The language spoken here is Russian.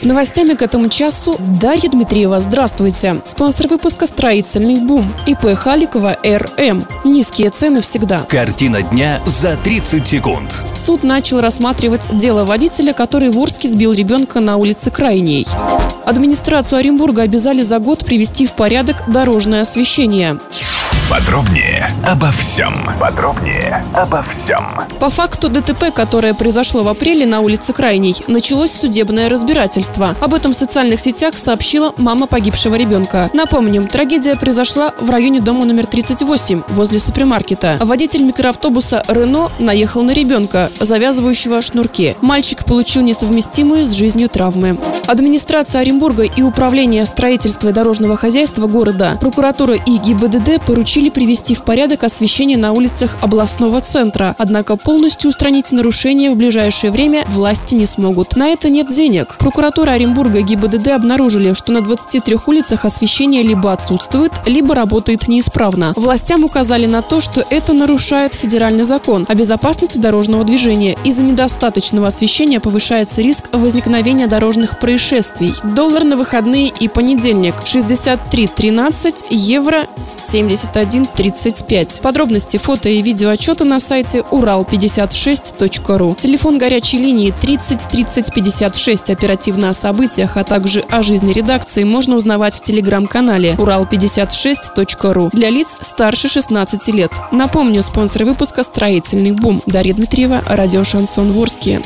С новостями к этому часу Дарья Дмитриева. Здравствуйте. Спонсор выпуска «Строительный бум». ИП Халикова РМ. Низкие цены всегда. Картина дня за 30 секунд. Суд начал рассматривать дело водителя, который в Орске сбил ребенка на улице Крайней. Администрацию Оренбурга обязали за год привести в порядок дорожное освещение. Подробнее обо всем. Подробнее обо всем. По факту ДТП, которое произошло в апреле на улице Крайней, началось судебное разбирательство. Об этом в социальных сетях сообщила мама погибшего ребенка. Напомним, трагедия произошла в районе дома номер 38, возле супермаркета. Водитель микроавтобуса «Рено» наехал на ребенка, завязывающего шнурки. Мальчик получил несовместимые с жизнью травмы. Администрация Оренбурга и Управление строительства и дорожного хозяйства города, прокуратура и ГИБДД поручили привести в порядок освещение на улицах областного центра. Однако полностью устранить нарушения в ближайшее время власти не смогут. На это нет денег. Прокуратура Оренбурга и ГИБДД обнаружили, что на 23 улицах освещение либо отсутствует, либо работает неисправно. Властям указали на то, что это нарушает федеральный закон о безопасности дорожного движения. Из-за недостаточного освещения повышается риск возникновения дорожных происшествий. Доллар на выходные и понедельник 63.13, евро 71.35. Подробности фото и видео отчета на сайте урал56.ру. Телефон горячей линии 30 30 56. Оперативно о событиях, а также о жизни редакции можно узнавать в телеграм-канале урал56.ру для лиц старше 16 лет. Напомню, спонсор выпуска «Строительный бум». Дарья Дмитриева, радио «Шансон Ворске».